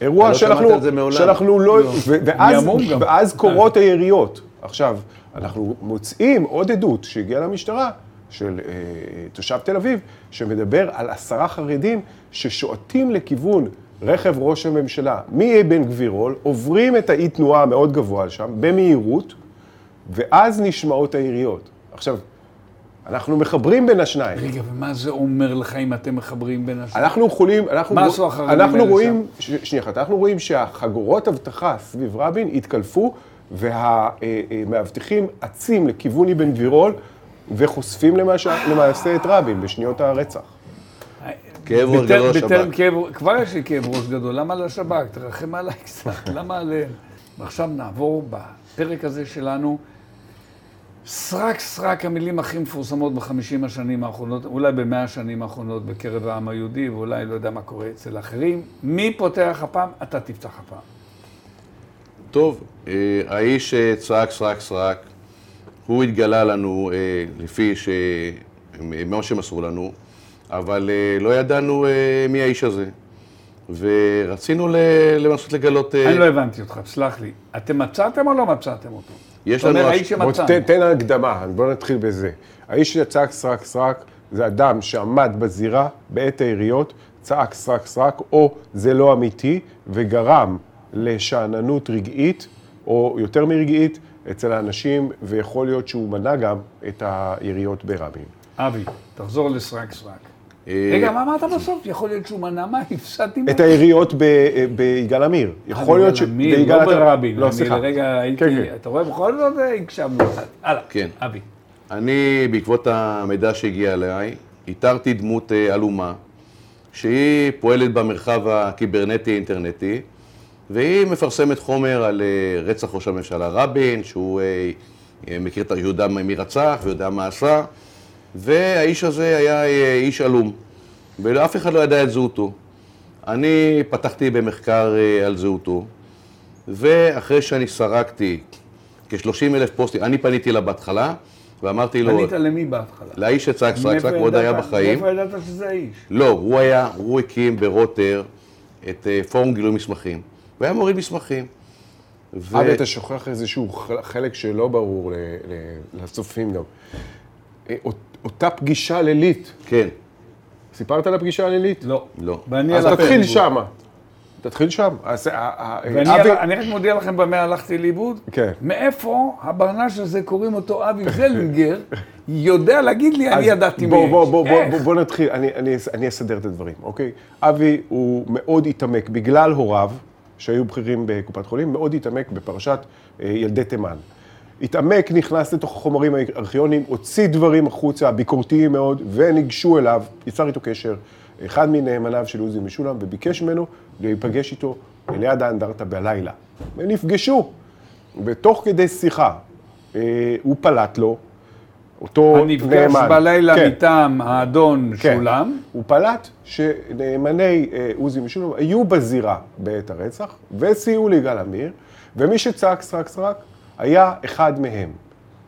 אירוע לא שאנחנו, מעולם. שאנחנו לא, ו- ואז. ואז קורות היריות. עכשיו, אנחנו מוצאים עוד עדות שהגיעה למשטרה, של אה, תושב תל אביב, שמדבר על עשרה חרדים ששועטים לכיוון רכב ראש הממשלה מאבן גבירול, עוברים את האי תנועה המאוד גבוה שם, במהירות, ואז נשמעות היריות. עכשיו, אנחנו מחברים בין השניים. רגע, ומה זה אומר לך אם אתם מחברים בין השניים? אנחנו יכולים, אנחנו, מה עשו החרדים אנחנו רואים, ש- שנייה אחת, אנחנו רואים שהחגורות אבטחה סביב רבין התקלפו והמאבטחים אצים לכיוון אבן גבירול וחושפים למעשה, למעשה את רבין בשניות הרצח. כאב ראש גדול לשב"כ. כבר יש לי כאב ראש גדול, למה לשב"כ? תרחם עליי קצת, למה עליהם? ועכשיו נעבור בפרק הזה שלנו, סרק סרק המילים הכי מפורסמות בחמישים השנים האחרונות, אולי במאה השנים האחרונות בקרב העם היהודי, ואולי לא יודע מה קורה אצל אחרים. מי פותח הפעם? אתה תפתח הפעם. טוב, אה, האיש שצעק סרק סרק, הוא התגלה לנו אה, לפי ש... מה שמסרו לנו, אבל אה, לא ידענו אה, מי האיש הזה. ורצינו לנסות לגלות... אה, אני לא הבנתי אותך, סלח לי. אתם מצאתם או לא מצאתם אותו? יש אתה אומר, לנו... האיש בוא שמצאנו. תן, תן הקדמה, בואו נתחיל בזה. האיש שצעק סרק סרק זה אדם שעמד בזירה בעת היריות, צעק סרק סרק, או זה לא אמיתי, וגרם לשאננות רגעית, או יותר מרגעית, אצל האנשים, ויכול להיות שהוא מנע גם את היריות ברבין. אבי, תחזור לסרק סרק. אה, רגע, מה אמרת בסוף? יכול להיות שהוא מנע מה? הפסדתי מה? את היריות ב- ביגאל עמיר. יכול להיות ש... עמיר, ביגאל לא עמיר- ברבין. לא, סליחה. לרגע הייתי... כן, כן. אתה רואה, בכל זאת אה, הקשבנו קצת. הלאה. כן. אבי. אני, בעקבות המידע שהגיע אליי, איתרתי דמות אה, עלומה, שהיא פועלת במרחב הקיברנטי-אינטרנטי, והיא מפרסמת חומר על אה, רצח ראש הממשלה רבין, שהוא אה, אה, מכיר את יהודה מי רצח ויודע מה עשה, והאיש הזה היה אה, איש עלום, ואף אחד לא ידע את זהותו. אני פתחתי במחקר אה, על זהותו, ואחרי שאני סרקתי כ-30 אלף פוסטים, אני פניתי אליו בהתחלה, ואמרתי לו, פנית למי בהתחלה? לאיש שצעק סרק סרק, הוא עוד היה בחיים. מאיפה ידעת שזה האיש? לא, הוא היה, הוא הקים ברוטר את אה, פורום גילוי מסמכים. הוא היה מוריד מסמכים. ו- אבי, אתה שוכח איזשהו חלק שלא ברור לצופים גם. אה, אות- אותה פגישה לילית, כן, סיפרת על הפגישה הלילית? לא. לא. ואני אז על תתחיל. שמה. תתחיל שם. אז, אה, אה, ואני אבי- אני רק מודיע לכם במה הלכתי לאיבוד. כן. מאיפה הברנש הזה, קוראים אותו אבי זלינגר, יודע להגיד לי, אני ידעתי מי בוא, יש. בוא, בוא, בוא? בוא, בוא נתחיל, אני, אני, אני אסדר את הדברים, אוקיי? אבי הוא מאוד התעמק, בגלל הוריו, שהיו בכירים בקופת חולים, מאוד התעמק בפרשת אה, ילדי תימן. התעמק, נכנס לתוך החומרים הארכיוניים, הוציא דברים החוצה, ביקורתיים מאוד, וניגשו אליו, יצר איתו קשר, אחד מנאמניו של עוזי משולם, וביקש ממנו להיפגש איתו ליד האנדרטה בלילה. ונפגשו, ותוך כדי שיחה, אה, הוא פלט לו, אותו הנפגש נאמן. בלילה כן, מטעם האדון כן. שולם. הוא פלט שנאמני אה, עוזי משולם היו בזירה בעת הרצח, וסייעו ליגאל עמיר, ומי שצעק סרק סרק היה אחד מהם.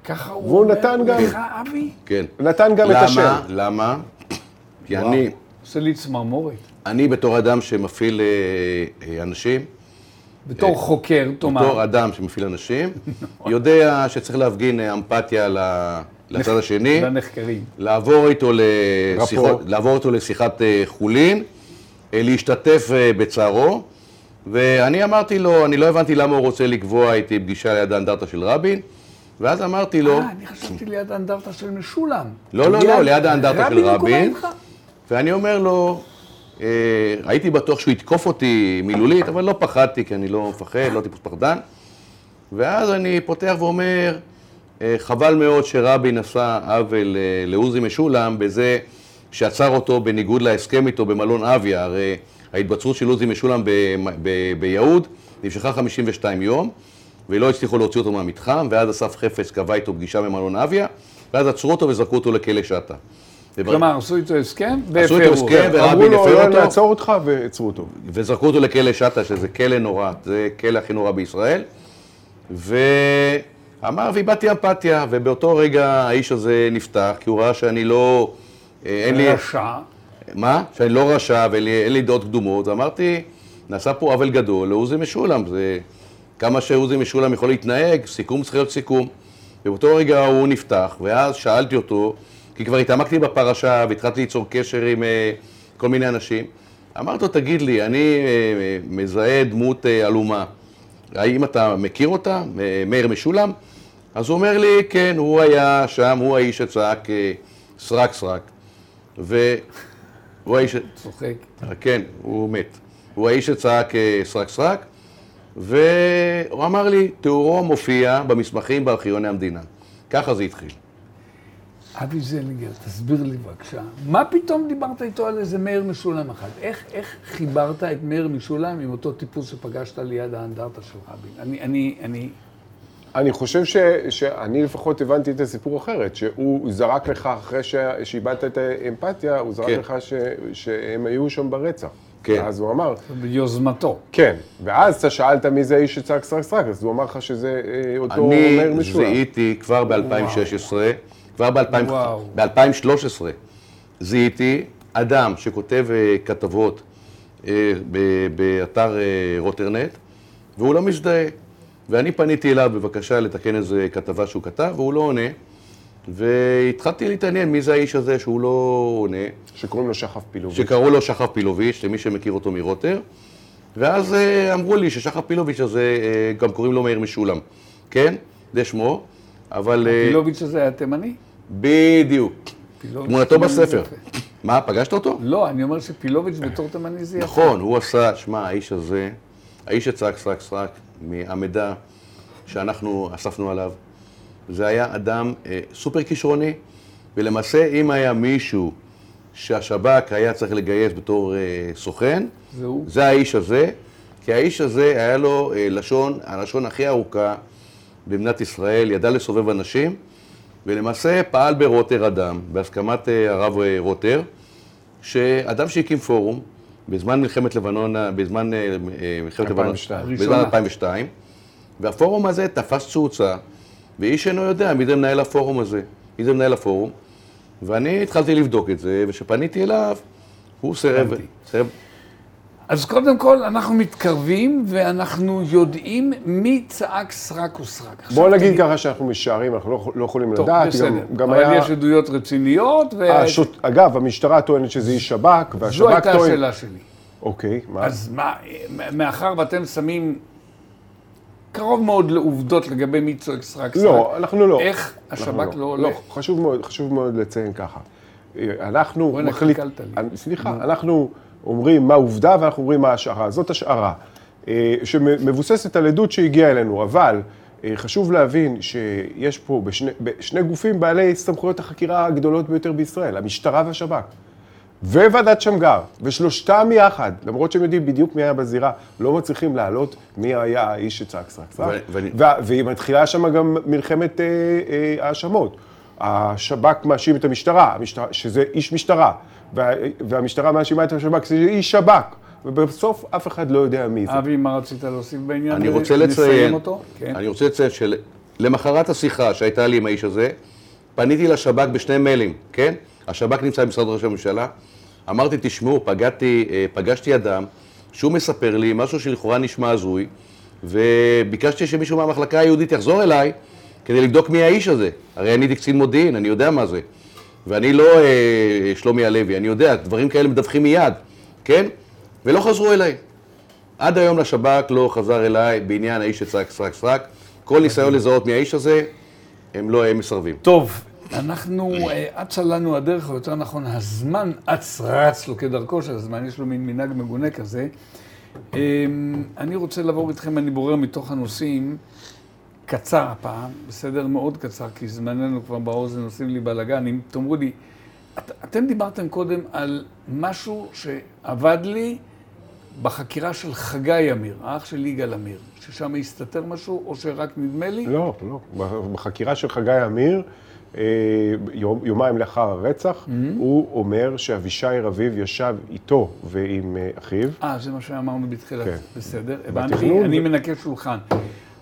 ככה הוא והוא אומר נתן גם- לך, אבי? כן. נתן גם את השם. למה? למה? כי אני, עושה לי צמרמורת. אני בתור אדם שמפעיל אה, אה, אנשים, בתור חוקר, תאמר. בתור אדם שמפעיל אנשים, יודע שצריך להפגין אה, אמפתיה ל- לצד השני, לנחקרים. לעבור איתו, לשיחות. לעבור איתו לשיחת אה, חולין, אה, להשתתף אה, בצערו, ואני אמרתי לו, אני לא הבנתי למה הוא רוצה לקבוע איתי פגישה ליד האנדרטה של רבין, ואז אמרתי לו, אה, אני חשבתי ליד האנדרטה של משולם. לא, לא, לא, ליד האנדרטה של רבין. ואני אומר לו, אה, הייתי בטוח שהוא יתקוף אותי מילולית, אבל לא פחדתי, כי אני לא מפחד, לא טיפוס פחדן. ואז אני פותח ואומר, אה, חבל מאוד שרבין עשה עוול אה, לעוזי משולם בזה שעצר אותו בניגוד להסכם איתו במלון אביה. הרי ההתבצרות של עוזי משולם ביהוד נמשכה 52 יום, ולא הצליחו להוציא אותו מהמתחם, ואז אסף חפץ קבע איתו פגישה במלון אביה, ואז עצרו אותו וזרקו אותו לכלא שטה. כלומר, עשו איתו הסכם עשו איתו והפרו. הסכם, אמרו ורבין לו, הפר אותו. נעצור אותך, ועצרו אותו. וזרקו אותו לכלא שטה, שזה כלא נורא, זה כלא הכי נורא בישראל. ואמר, ואיבדתי אמפתיה, ובאותו רגע האיש הזה נפתח, כי הוא ראה שאני לא... אה, אין לי... רשע. מה? שאני לא רשע ואין לי, דעות קדומות. ואמרתי, נעשה פה עוול גדול לעוזי משולם. זה כמה שעוזי משולם יכול להתנהג, סיכום צריך להיות סיכום. ובאותו רגע הוא נפתח, ואז שאלתי אותו, כי כבר התעמקתי בפרשה והתחלתי ליצור קשר עם אה, כל מיני אנשים. אמרתי לו, תגיד לי, אני אה, מזהה דמות אה, עלומה. האם אתה מכיר אותה? מאיר משולם? אז הוא אומר לי, כן, הוא היה שם, הוא האיש שצעק סרק סרק. והוא האיש... צוחק. כן, הוא מת. הוא האיש שצעק אה, סרק סרק, והוא אמר לי, תיאורו מופיע במסמכים בארכיוני המדינה. ככה זה התחיל. אבי זלינגר, תסביר לי בבקשה, מה פתאום דיברת איתו על איזה מאיר משולם אחד? איך, איך חיברת את מאיר משולם עם אותו טיפוס שפגשת ליד האנדרטה של רבין? אני, אני, אני... אני חושב ש, שאני לפחות הבנתי את הסיפור אחרת, שהוא זרק לך אחרי ש, שאיבדת את האמפתיה, הוא זרק כן. לך ש, שהם היו שם ברצח. כן. אז הוא אמר, ביוזמתו. כן. ואז אתה שאלת מי זה האיש שצעק סרק סרק, אז הוא אמר לך שזה אה, אותו מאיר אני משולם. זיהיתי כבר ב-2016, כבר וואו. ב-2013, זיהיתי אדם שכותב אה, כתבות אה, באתר רוטרנט, והוא לא מזדהה. ואני פניתי אליו בבקשה לתקן איזה כתבה שהוא כתב, והוא לא עונה. והתחלתי להתעניין מי זה האיש הזה שהוא לא עונה, שקוראים לו שחף פילוביץ'. שקראו לו שחף פילוביץ', למי שמכיר אותו מרוטר. ואז אה, אמרו לי ששחף פילוביץ' הזה, אה, גם קוראים לו מאיר משולם. כן, זה שמו, אבל... אה, פילוביץ' הזה היה תימני? בדיוק. תמונתו בספר. מה, פגשת אותו? לא, אני אומר שפילוביץ' בתור תימני זה יפה. נכון, הוא עשה, שמע, האיש הזה, האיש שצעק סרק סרק, מהמידע שאנחנו אספנו עליו, זה היה אדם אה, סופר כישרוני, ולמעשה אם היה מישהו שהשב"כ היה צריך לגייס בתור אה, סוכן, זה הוא. זה האיש הזה, כי האיש הזה היה לו אה, לשון, הלשון הכי ארוכה במדינת ישראל, ידע לסובב אנשים, ולמעשה פעל ברוטר אדם, בהסכמת אה, הרב אה, רוטר, שאדם שהקים פורום, בזמן מלחמת לבנון, בזמן אה, אה, מלחמת לבנון, 2002. בזמן הראשונה. 2002, והפורום הזה תפס תאוצה, ואיש אינו יודע מי זה מנהל הפורום הזה, מי זה מנהל הפורום, ואני התחלתי לבדוק את זה, וכשפניתי אליו, הוא סירב. סירב, אז קודם כל, אנחנו מתקרבים ואנחנו יודעים מי צעק סרק וסרק. בוא נגיד תגיד- ככה שאנחנו משערים, אנחנו לא, לא יכולים טוב, לדעת. בסדר. גם, גם אבל היה... יש עדויות רציניות, ו... השוט... אגב, המשטרה טוענת שזה איש שב"כ, והשב"כ זו הייתה טוען... השאלה שלי. אוקיי, מה? אז מה, מאחר ואתם שמים קרוב מאוד לעובדות לגבי מי צועק סרק סרק, לא, אנחנו לא. איך השב"כ לא עולה? לא, חשוב מאוד, חשוב מאוד לציין ככה. אה, אנחנו מחליט... אני- סליחה, אנחנו אומרים מה עובדה ואנחנו אומרים מה השערה. זאת השערה, אה, שמבוססת על עדות שהגיעה אלינו, אבל אה, חשוב להבין שיש פה בשני, בשני גופים בעלי סמכויות החקירה הגדולות ביותר בישראל, המשטרה והשב"כ. וועדת שמגר, ושלושתם יחד, למרות שהם יודעים בדיוק מי היה בזירה, לא מצליחים להעלות מי היה האיש שצעק סרק סרק. ואני- והיא מתחילה שם גם מלחמת אה, אה, האשמות. השב"כ מאשים את המשטרה, המשטרה, שזה איש משטרה, וה, והמשטרה מאשימה את השב"כ שזה איש שב"כ, ובסוף אף אחד לא יודע מי זה. אבי, מה רצית להוסיף בעניין? אני רוצה לציין? כן. אני רוצה לציין שלמחרת השיחה שהייתה לי עם האיש הזה, פניתי לשב"כ בשני מיילים, כן? השב"כ נמצא במשרד ראש הממשלה, אמרתי, תשמעו, פגעתי, אה, פגשתי אדם שהוא מספר לי משהו שלכאורה נשמע הזוי, וביקשתי שמישהו מהמחלקה היהודית יחזור אליי כדי לבדוק מי האיש הזה. הרי אני הייתי קצין מודיעין, אני יודע מה זה. ואני לא אה, שלומי הלוי, אני יודע, דברים כאלה מדווחים מיד, כן? ולא חזרו אליי. עד היום לשב"כ לא חזר אליי בעניין האיש שצעק סרק סרק. כל ניסיון לזהות מי האיש הזה, הם לא, הם מסרבים. טוב, אנחנו, אה, אצה לנו הדרך, או יותר נכון, הזמן אץ רץ לו כדרכו של הזמן, יש לו מין מנהג מגונה כזה. אמ, אני רוצה לעבור איתכם, אני בורר מתוך הנושאים, קצר הפעם, בסדר? מאוד קצר, כי זמננו כבר באוזן, עושים לי בלאגן. אם תאמרו לי, את, אתם דיברתם קודם על משהו שעבד לי בחקירה של חגי אמיר, האח של יגאל עמיר, ששם הסתתר משהו, או שרק נדמה לי? לא, לא. בחקירה של חגי אמיר, אה, יום, יומיים לאחר הרצח, mm-hmm. הוא אומר שאבישי רביב ישב איתו ועם אה, אחיו. אה, זה מה שאמרנו בתחילת, כן. בסדר. הבנתי, אני מנקה שולחן.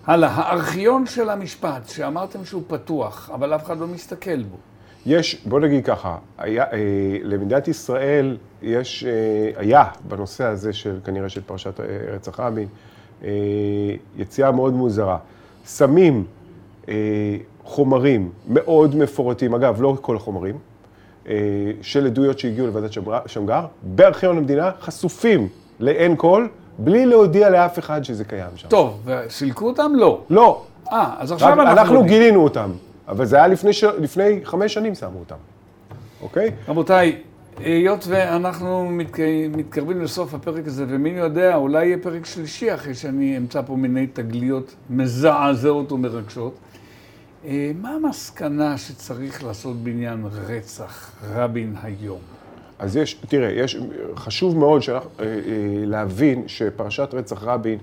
הלאה, הארכיון של המשפט, שאמרתם שהוא פתוח, אבל אף אחד לא מסתכל בו. יש, בוא נגיד ככה, היה, אה, למדינת ישראל יש, אה, היה בנושא הזה של, כנראה של פרשת אה, רצח רבין, אה, יציאה מאוד מוזרה. שמים אה, חומרים מאוד מפורטים, אגב, לא כל החומרים, אה, של עדויות שהגיעו לוועדת שמגר, בארכיון המדינה, חשופים לעין כל, בלי להודיע לאף אחד שזה קיים שם. טוב, וסילקו אותם? לא. לא. אה, אז עכשיו אנחנו... אנחנו גילינו אותם, אבל זה היה לפני, ש... לפני חמש שנים שמו אותם, אוקיי? רבותיי, היות ואנחנו מתקרבים לסוף הפרק הזה, ומי יודע, אולי יהיה פרק שלישי אחרי שאני אמצא פה מיני תגליות מזעזעות ומרגשות. אה, מה המסקנה שצריך לעשות בעניין רצח רבין היום? אז יש, תראה, יש, חשוב מאוד שאנחנו, אה, אה, להבין שפרשת רצח רבין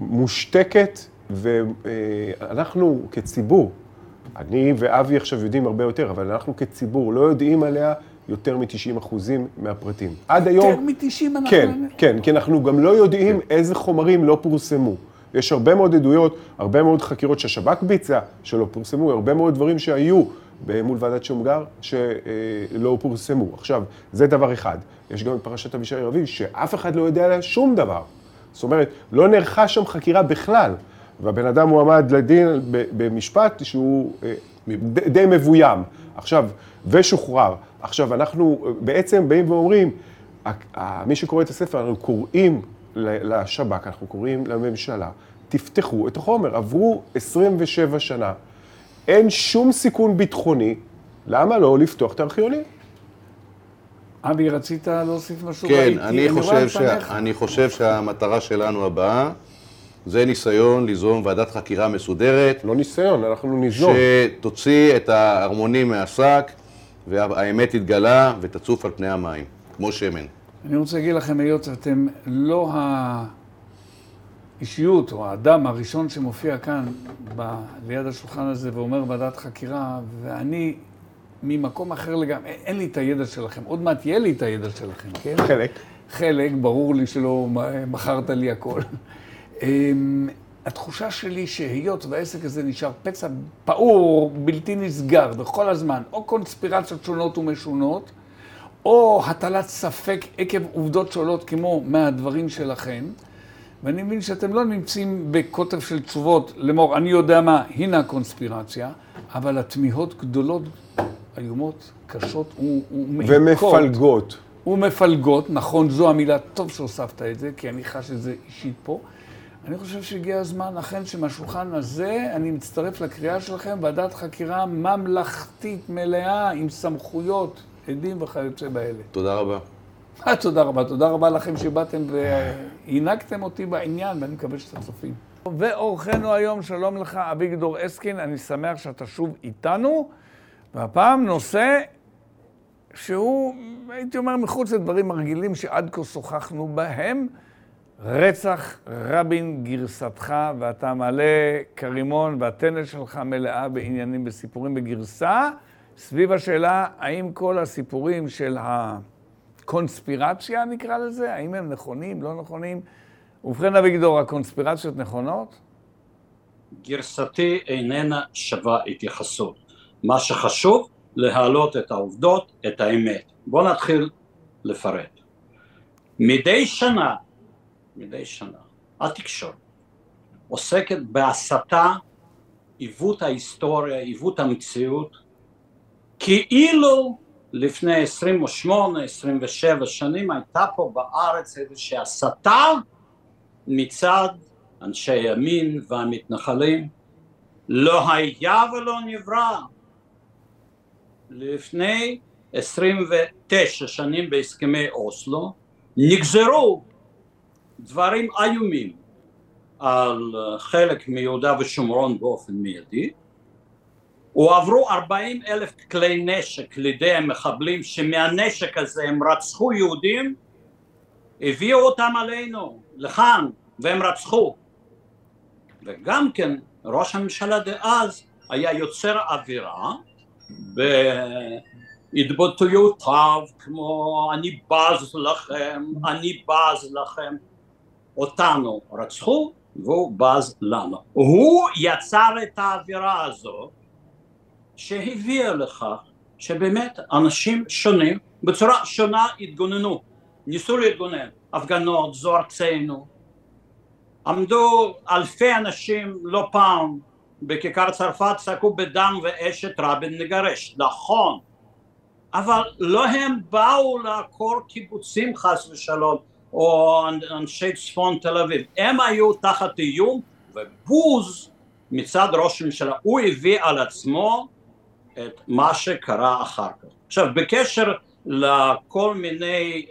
מושתקת, ואנחנו כציבור, אני ואבי עכשיו יודעים הרבה יותר, אבל אנחנו כציבור לא יודעים עליה יותר מ-90 אחוזים מהפרטים. עד היום... יותר מ-90 אנחנו... כן, כן, כי אנחנו גם לא יודעים איזה חומרים לא פורסמו. יש הרבה מאוד עדויות, הרבה מאוד חקירות שהשב"כ ביצע, שלא פורסמו, הרבה מאוד דברים שהיו מול ועדת שמגר, שלא פורסמו. עכשיו, זה דבר אחד. יש גם את פרשת אבישי רביב, שאף אחד לא יודע עליה שום דבר. זאת אומרת, לא נערכה שם חקירה בכלל, והבן אדם מועמד לדין במשפט שהוא אה, די מבוים. עכשיו, ושוחרר. עכשיו, אנחנו בעצם באים ואומרים, מי שקורא את הספר, אנחנו קוראים לשב"כ, אנחנו קוראים לממשלה, תפתחו את החומר. עברו 27 שנה, אין שום סיכון ביטחוני, למה לא לפתוח את הארכיונים? אבי, רצית להוסיף משהו? כן, אני חושב, שה... אני חושב שהמטרה שלנו הבאה זה ניסיון ליזום ועדת חקירה מסודרת. לא ניסיון, אנחנו ניזום. שתוציא את הערמונים מהשק, והאמת תתגלה ותצוף על פני המים, כמו שמן. אני רוצה להגיד לכם, היות שאתם לא האישיות או האדם הראשון שמופיע כאן ב... ליד השולחן הזה ואומר ועדת חקירה, ואני ממקום אחר לגמרי, אין לי את הידע שלכם, עוד מעט יהיה לי את הידע שלכם, כן? חלק. חלק, ברור לי שלא מכרת לי הכל. אמ, התחושה שלי שהיות והעסק הזה נשאר פצע פעור, בלתי נסגר בכל הזמן, או קונספירציות שונות ומשונות, או הטלת ספק עקב עובדות שונות כמו מהדברים שלכם, ואני מבין שאתם לא נמצאים בקוטב של תשובות לאמור, אני יודע מה, הנה הקונספירציה, אבל התמיהות גדולות, איומות, קשות ומעיקות. ומפלגות. ומפלגות, נכון, זו המילה, טוב שהוספת את זה, כי אני חש את זה אישית פה. אני חושב שהגיע הזמן, אכן, שמהשולחן הזה אני מצטרף לקריאה שלכם, ועדת חקירה ממלכתית מלאה עם סמכויות, עדים וכיוצא באלה. תודה רבה. אה, תודה רבה. תודה רבה לכם שבאתם והנהגתם אותי בעניין, ואני מקווה שאתם צופים. ואורחנו היום, שלום לך, אביגדור אסקין, אני שמח שאתה שוב איתנו, והפעם נושא שהוא, הייתי אומר, מחוץ לדברים הרגילים שעד כה שוחחנו בהם. רצח רבין גרסתך, ואתה מעלה כרימון והטנל שלך מלאה בעניינים, בסיפורים בגרסה, סביב השאלה האם כל הסיפורים של הקונספירציה, נקרא לזה, האם הם נכונים, לא נכונים. ובכן, אביגדור, הקונספירציות נכונות? גרסתי איננה שווה התייחסות. מה שחשוב, להעלות את העובדות, את האמת. בואו נתחיל לפרט. מדי שנה מדי שנה, התקשורת עוסקת בהסתה, עיוות ההיסטוריה, עיוות המציאות, כאילו לפני 28-27 שנים הייתה פה בארץ איזושהי הסתה מצד אנשי ימין והמתנחלים, לא היה ולא נברא. לפני 29 שנים בהסכמי אוסלו נגזרו דברים איומים על חלק מיהודה ושומרון באופן מיידי הועברו 40 אלף כלי נשק לידי המחבלים שמהנשק הזה הם רצחו יהודים הביאו אותם עלינו לכאן והם רצחו. וגם כן ראש הממשלה דאז היה יוצר אווירה בהתבטאויותיו כמו אני בז לכם, אני בז לכם. אותנו רצחו והוא בז לנו. הוא יצר את האווירה הזאת שהביאה לכך שבאמת אנשים שונים בצורה שונה התגוננו, ניסו להתגונן, הפגנות, זו ארצנו, עמדו אלפי אנשים לא פעם בכיכר צרפת צעקו בדם ואש את רבין נגרש, נכון, אבל לא הם באו לעקור קיבוצים חס ושלום או אנשי צפון תל אביב, הם היו תחת איום ובוז מצד ראש הממשלה, הוא הביא על עצמו את מה שקרה אחר כך. עכשיו בקשר לכל מיני,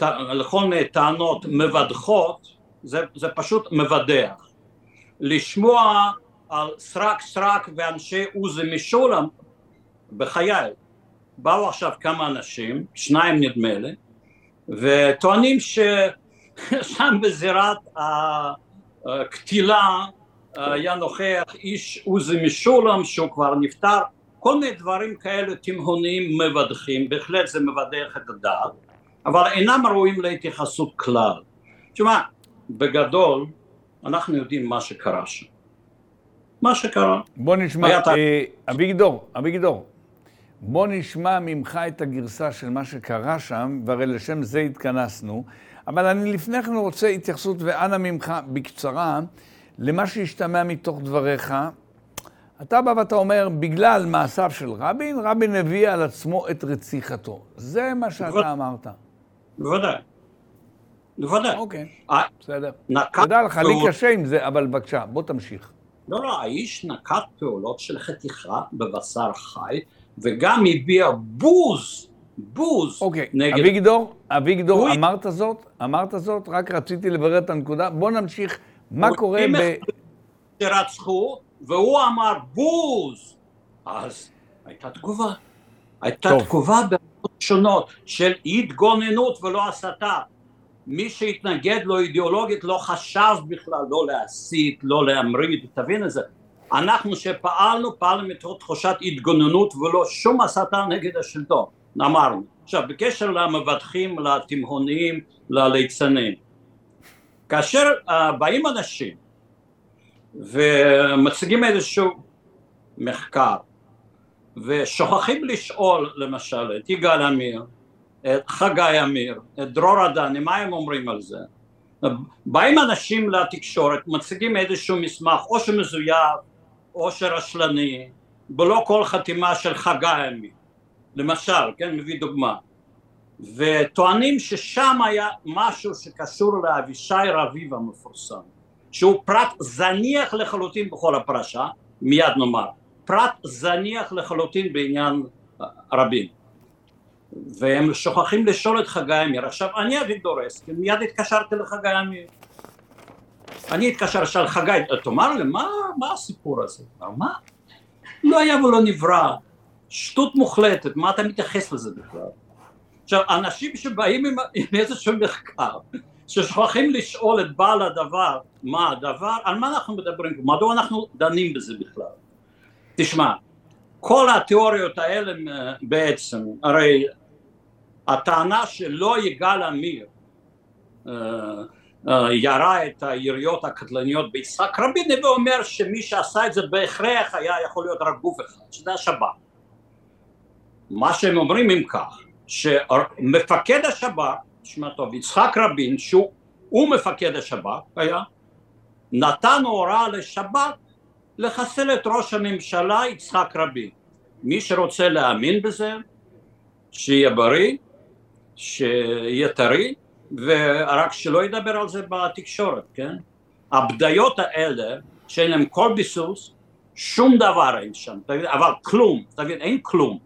uh, לכל מיני טענות מבדחות זה, זה פשוט מבדח. לשמוע על סרק סרק ואנשי עוזי משולם בחיי באו עכשיו כמה אנשים, שניים נדמה לי, וטוענים ששם בזירת הקטילה היה נוכח איש עוזי משולם שהוא כבר נפטר, כל מיני דברים כאלה תימהוניים מבדחים, בהחלט זה מבדח את הדעת, אבל אינם ראויים להתייחסות כלל. תשמע, בגדול אנחנו יודעים מה שקרה שם. מה שקרה. בוא נשמע, אה, אביגדור, אביגדור, בוא נשמע ממך את הגרסה של מה שקרה שם, והרי לשם זה התכנסנו, אבל אני לפני כן רוצה התייחסות, ואנא ממך, בקצרה, למה שהשתמע מתוך דבריך. אתה בא ואתה אומר, בגלל מעשיו של רבין, רבין הביא על עצמו את רציחתו. זה מה שאתה אמרת. בוודאי. בוודאי. אוקיי, אה, בסדר. תדע לך, לי קשה עם זה, אבל בבקשה, בוא תמשיך. לא, לא, האיש נקט פעולות של חתיכה בבשר חי, וגם הביע בוז, בוז אוקיי, נגד... אביגדור, אביגדור, הוא... אמרת זאת, אמרת זאת, רק רציתי לברר את הנקודה. בוא נמשיך, מה קורה ב... שרצחו, והוא אמר בוז, אז הייתה תגובה. הייתה טוב. תגובה בעיות שונות של התגוננות ולא הסתה. מי שהתנגד לו אידיאולוגית לא חשב בכלל לא להסית, לא להמריד, תבין את זה. אנחנו שפעלנו, פעלנו מתוך תחושת התגוננות ולא שום הסתה נגד השלטון, אמרנו. עכשיו, בקשר למבטחים, לתימהוניים, לליצנים, כאשר uh, באים אנשים ומציגים איזשהו מחקר ושוכחים לשאול למשל את יגאל עמיר את חגי אמיר, את דרור עדני, מה הם אומרים על זה? באים אנשים לתקשורת, מציגים איזשהו מסמך, או שמזויף, או שרשלני, בלא כל חתימה של חגי אמיר, למשל, כן, מביא דוגמה, וטוענים ששם היה משהו שקשור לאבישי רביב המפורסם, שהוא פרט זניח לחלוטין בכל הפרשה, מיד נאמר, פרט זניח לחלוטין בעניין רבים. והם שוכחים לשאול את חגי אמיר. עכשיו, אני אביגדור אסקין, מיד התקשרתי לחגי אמיר. אני התקשר, שאל חגי, תאמר לי, מה, מה הסיפור הזה? מה? לא היה ולא נברא, שטות מוחלטת, מה אתה מתייחס לזה בכלל? עכשיו, אנשים שבאים עם, עם איזשהו מחקר, ששוכחים לשאול את בעל הדבר, מה הדבר, על מה אנחנו מדברים, מדוע אנחנו דנים בזה בכלל? תשמע, כל התיאוריות האלה בעצם, הרי הטענה שלא יגאל עמיר אה, אה, ירה את היריות הקטלניות ביצחק רבין הווה אומר שמי שעשה את זה בהכרח היה יכול להיות רק גוף אחד שזה השב"כ מה שהם אומרים אם כך שמפקד השב"כ תשמע טוב יצחק רבין שהוא מפקד השב"כ היה נתן הוראה לשב"כ לחסל את ראש הממשלה יצחק רבין. מי שרוצה להאמין בזה, שיהיה בריא, שיהיה טרי, ורק שלא ידבר על זה בתקשורת, כן? הבדיות האלה, שאין להם כל ביסוס, שום דבר אין שם, תגיד, אבל כלום, תגיד, אין כלום.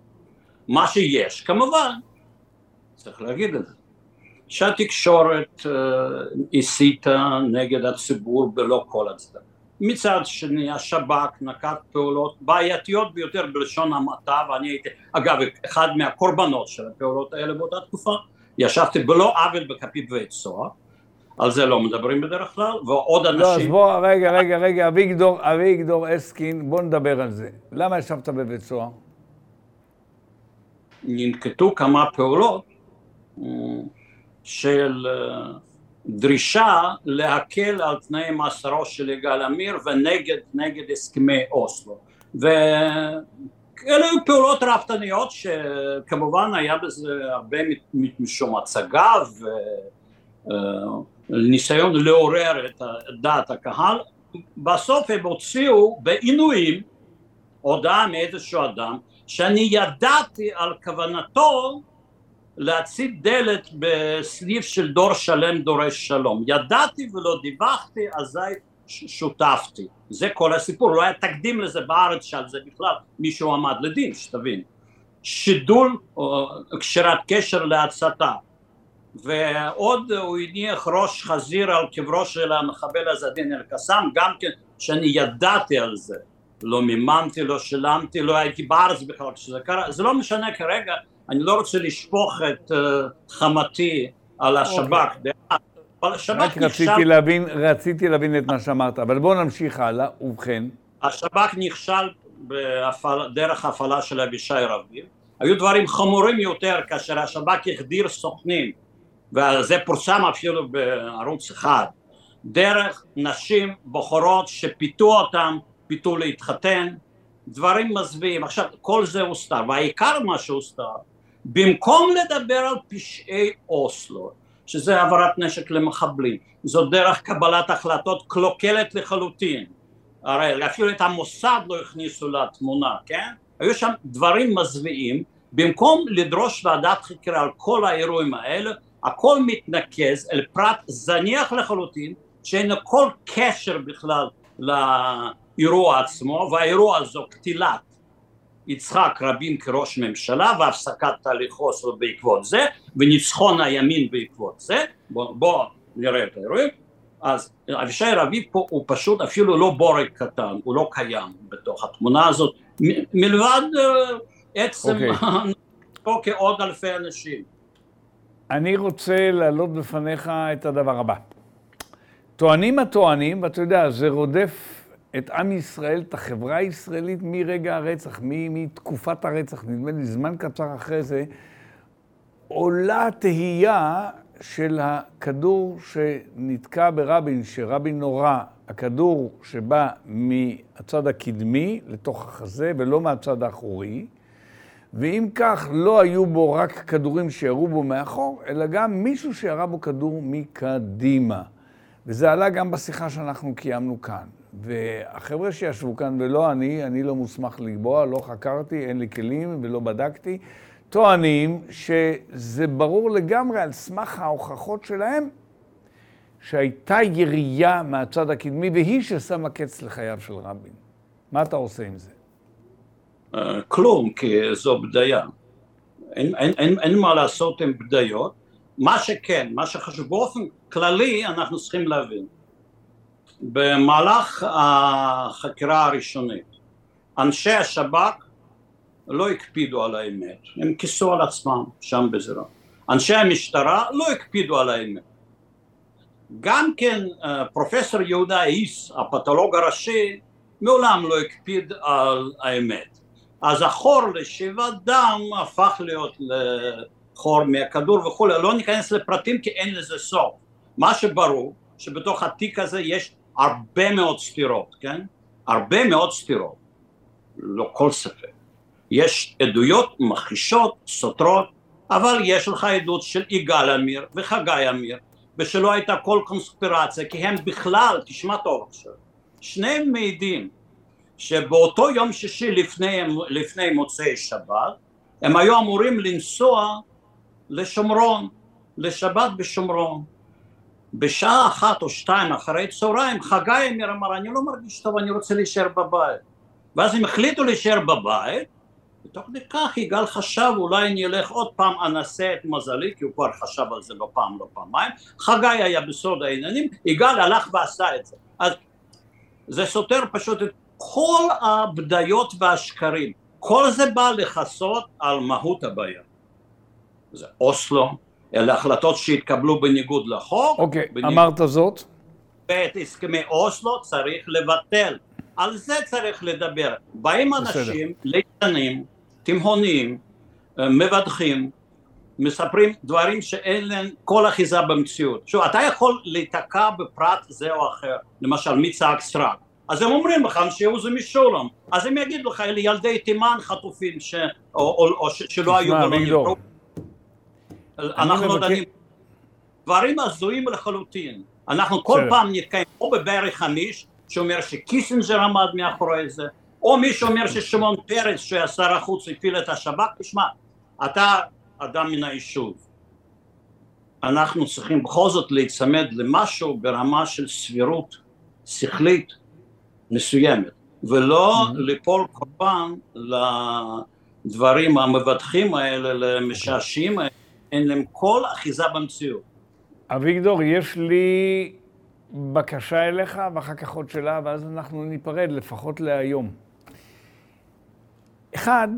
מה שיש, כמובן, צריך להגיד את זה, שהתקשורת uh, הסיתה נגד הציבור בלא כל הצדק. מצד שני השב"כ נקט פעולות בעייתיות ביותר בלשון המעטה ואני הייתי אגב אחד מהקורבנות של הפעולות האלה באותה תקופה ישבתי בלא עוול בכפי בית סוהר על זה לא מדברים בדרך כלל ועוד אנשים לא, אז בוא, רגע, רגע, רגע, אביגדור, אביגדור אסקין, בוא נדבר על זה. למה ישבת בבית סוהר? ננקטו כמה פעולות אה, של אה, דרישה להקל על תנאי מאסרו של יגאל עמיר ונגד הסכמי אוסלו. ואלה היו פעולות רפתניות שכמובן היה בזה הרבה משום הצגה וניסיון אה, לעורר את דעת הקהל. בסוף הם הוציאו בעינויים הודעה מאיזשהו אדם שאני ידעתי על כוונתו להציב דלת בסניף של דור שלם דורש שלום. ידעתי ולא דיווחתי, אזי שותפתי. זה כל הסיפור, לא היה תקדים לזה בארץ שעל זה בכלל מישהו עמד לדין, שתבין. שידול או קשירת קשר להצתה. ועוד הוא הניח ראש חזיר על קברו של המחבל עזדין אל-קסאם, גם כן שאני ידעתי על זה. לא מימנתי, לא שילמתי, לא הייתי בארץ בכלל כשזה קרה, זה לא משנה כרגע, אני לא רוצה לשפוך את uh, חמתי על השב"כ, okay. אוקיי. אבל השב"כ נכשל... רציתי להבין, רציתי להבין את מה שאמרת, אבל בואו נמשיך הלאה, ובכן. השב"כ נכשל בהפעל, דרך הפעלה של אבישי רביב, היו דברים חמורים יותר כאשר השב"כ החדיר סוכנים, וזה פורסם אפילו בערוץ אחד, דרך נשים בוחרות שפיתו אותם, פיתו להתחתן, דברים מזוויעים. עכשיו, כל זה הוסתר, והעיקר מה שהוסתר במקום לדבר על פשעי אוסלו, שזה העברת נשק למחבלים, זו דרך קבלת החלטות קלוקלת לחלוטין, הרי אפילו את המוסד לא הכניסו לתמונה, כן? היו שם דברים מזוויעים, במקום לדרוש ועדת חקירה על כל האירועים האלה, הכל מתנקז אל פרט זניח לחלוטין, שאין לו כל קשר בכלל לאירוע עצמו, והאירוע הזו קטילת יצחק רבין כראש ממשלה והפסקת תהליך אוסלו בעקבות זה וניצחון הימין בעקבות זה בוא, בוא נראה את האירועים אז אבישי רביב פה הוא פשוט אפילו לא בורג קטן הוא לא קיים בתוך התמונה הזאת מ- מלבד uh, עצם okay. אוקיי. פה כעוד אלפי אנשים אני רוצה להעלות בפניך את הדבר הבא טוענים הטוענים ואתה יודע זה רודף את עם ישראל, את החברה הישראלית מרגע הרצח, מתקופת הרצח, נדמה לי זמן קצר אחרי זה, עולה תהייה של הכדור שנתקע ברבין, שרבין נורה, הכדור שבא מהצד הקדמי לתוך החזה ולא מהצד האחורי, ואם כך, לא היו בו רק כדורים שירו בו מאחור, אלא גם מישהו שירה בו כדור מקדימה. וזה עלה גם בשיחה שאנחנו קיימנו כאן. והחבר'ה שישבו כאן, ולא אני, אני לא מוסמך לקבוע, לא חקרתי, אין לי כלים ולא בדקתי, טוענים שזה ברור לגמרי על סמך ההוכחות שלהם שהייתה ירייה מהצד הקדמי והיא ששמה קץ לחייו של רבין. מה אתה עושה עם זה? אה, כלום, כי זו בדיה. אין, אין, אין, אין מה לעשות עם בדיות. מה שכן, מה שחשוב באופן כללי, אנחנו צריכים להבין. במהלך החקירה הראשונית אנשי השב"כ לא הקפידו על האמת, הם כיסו על עצמם שם בזירה. אנשי המשטרה לא הקפידו על האמת. גם כן אה, פרופסור יהודה איס, הפתולוג הראשי, מעולם לא הקפיד על האמת. אז החור לשבעת דם הפך להיות לחור מהכדור וכולי, לא ניכנס לפרטים כי אין לזה סוף. מה שברור שבתוך התיק הזה יש הרבה מאוד סתירות, כן? הרבה מאוד סתירות, לא כל ספק. יש עדויות מכחישות, סותרות, אבל יש לך עדות של יגאל עמיר וחגי עמיר ושלא הייתה כל קונספירציה, כי הם בכלל, תשמע טוב עכשיו, שניהם מעידים שבאותו יום שישי לפני, לפני מוצאי שבת, הם היו אמורים לנסוע לשומרון, לשבת בשומרון. בשעה אחת או שתיים אחרי צהריים, חגי אמיר אמר, אני לא מרגיש טוב, אני רוצה להישאר בבית. ואז הם החליטו להישאר בבית, ותוך כדי כך יגאל חשב אולי אני אלך עוד פעם אנסה את מזלי כי הוא כבר חשב על זה לא פעם לא פעמיים. חגי היה בסוד העניינים יגאל הלך ועשה את זה. אז זה סותר פשוט את כל הבדיות והשקרים. כל זה בא לכסות על מהות הבעיה. זה אוסלו אלה החלטות שהתקבלו בניגוד לחוק אוקיי, okay, בניגוד... אמרת זאת ואת הסכמי אוסלו צריך לבטל על זה צריך לדבר. באים אנשים ליצנים, תימהוניים, אה, מבטחים, מספרים דברים שאין להם כל אחיזה במציאות. שוב, אתה יכול להיתקע בפרט זה או אחר, למשל מי צעק סרק. אז הם אומרים לך שיעוז משולם, אז הם יגידו לך אלה ילדי תימן חטופים ש... או, או, או. שלא היו ולא אנחנו דנים. דברים הזויים לחלוטין. אנחנו כל פעם נתקיים או בברי חמיש שאומר שקיסינג'ר עמד מאחורי זה, או מי שאומר ששמעון פרס שהיה שר החוץ הפעיל את השב"כ, תשמע, אתה אדם מן היישוב, אנחנו צריכים בכל זאת להיצמד למשהו ברמה של סבירות שכלית מסוימת, ולא mm-hmm. ליפול קורבן לדברים המבטחים האלה, למשעשעים האלה, אין להם כל אחיזה במציאות. אביגדור, יש לי בקשה אליך, ואחר כך עוד שאלה, ואז אנחנו ניפרד, לפחות להיום. אחד,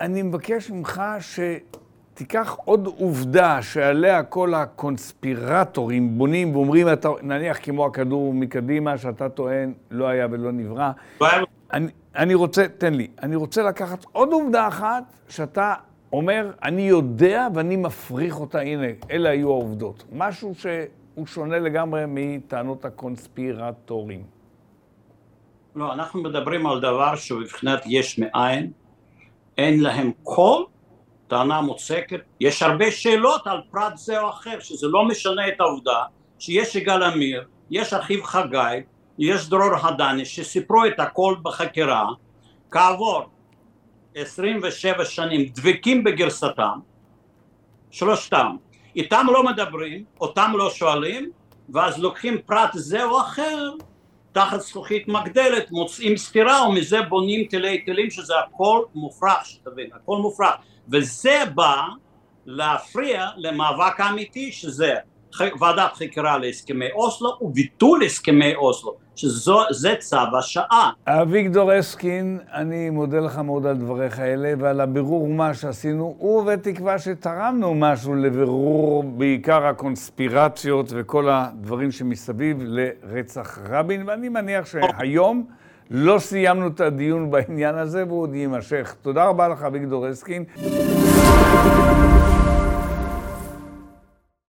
אני מבקש ממך שתיקח עוד עובדה שעליה כל הקונספירטורים בונים ואומרים, אתה, נניח כמו הכדור מקדימה, שאתה טוען לא היה ולא נברא. אני, אני רוצה, תן לי, אני רוצה לקחת עוד עובדה אחת שאתה אומר, אני יודע ואני מפריך אותה, הנה, אלה היו העובדות. משהו ש... הוא שונה לגמרי מטענות הקונספירטורים. לא, אנחנו מדברים על דבר שהוא מבחינת יש מאין, אין להם כל טענה מוצקת, יש הרבה שאלות על פרט זה או אחר, שזה לא משנה את העובדה שיש יגאל עמיר, יש אחיו חגי, יש דרור הדני שסיפרו את הכל בחקירה, כעבור 27 שנים דבקים בגרסתם, שלושתם, איתם לא מדברים, אותם לא שואלים, ואז לוקחים פרט זה או אחר תחת זכוכית מגדלת, מוצאים סתירה ומזה בונים תלי תלים שזה הכל מופרך, שתבין, הכל מופרך, וזה בא להפריע למאבק האמיתי שזה ועדת חקירה להסכמי אוסלו וביטול הסכמי אוסלו, שזה צו השעה. אביגדור אסקין, אני מודה לך מאוד על דבריך האלה ועל הבירור מה שעשינו, ובתקווה שתרמנו משהו לבירור בעיקר הקונספירציות וכל הדברים שמסביב לרצח רבין, ואני מניח שהיום לא סיימנו את הדיון בעניין הזה והוא עוד יימשך. תודה רבה לך, אביגדור אסקין.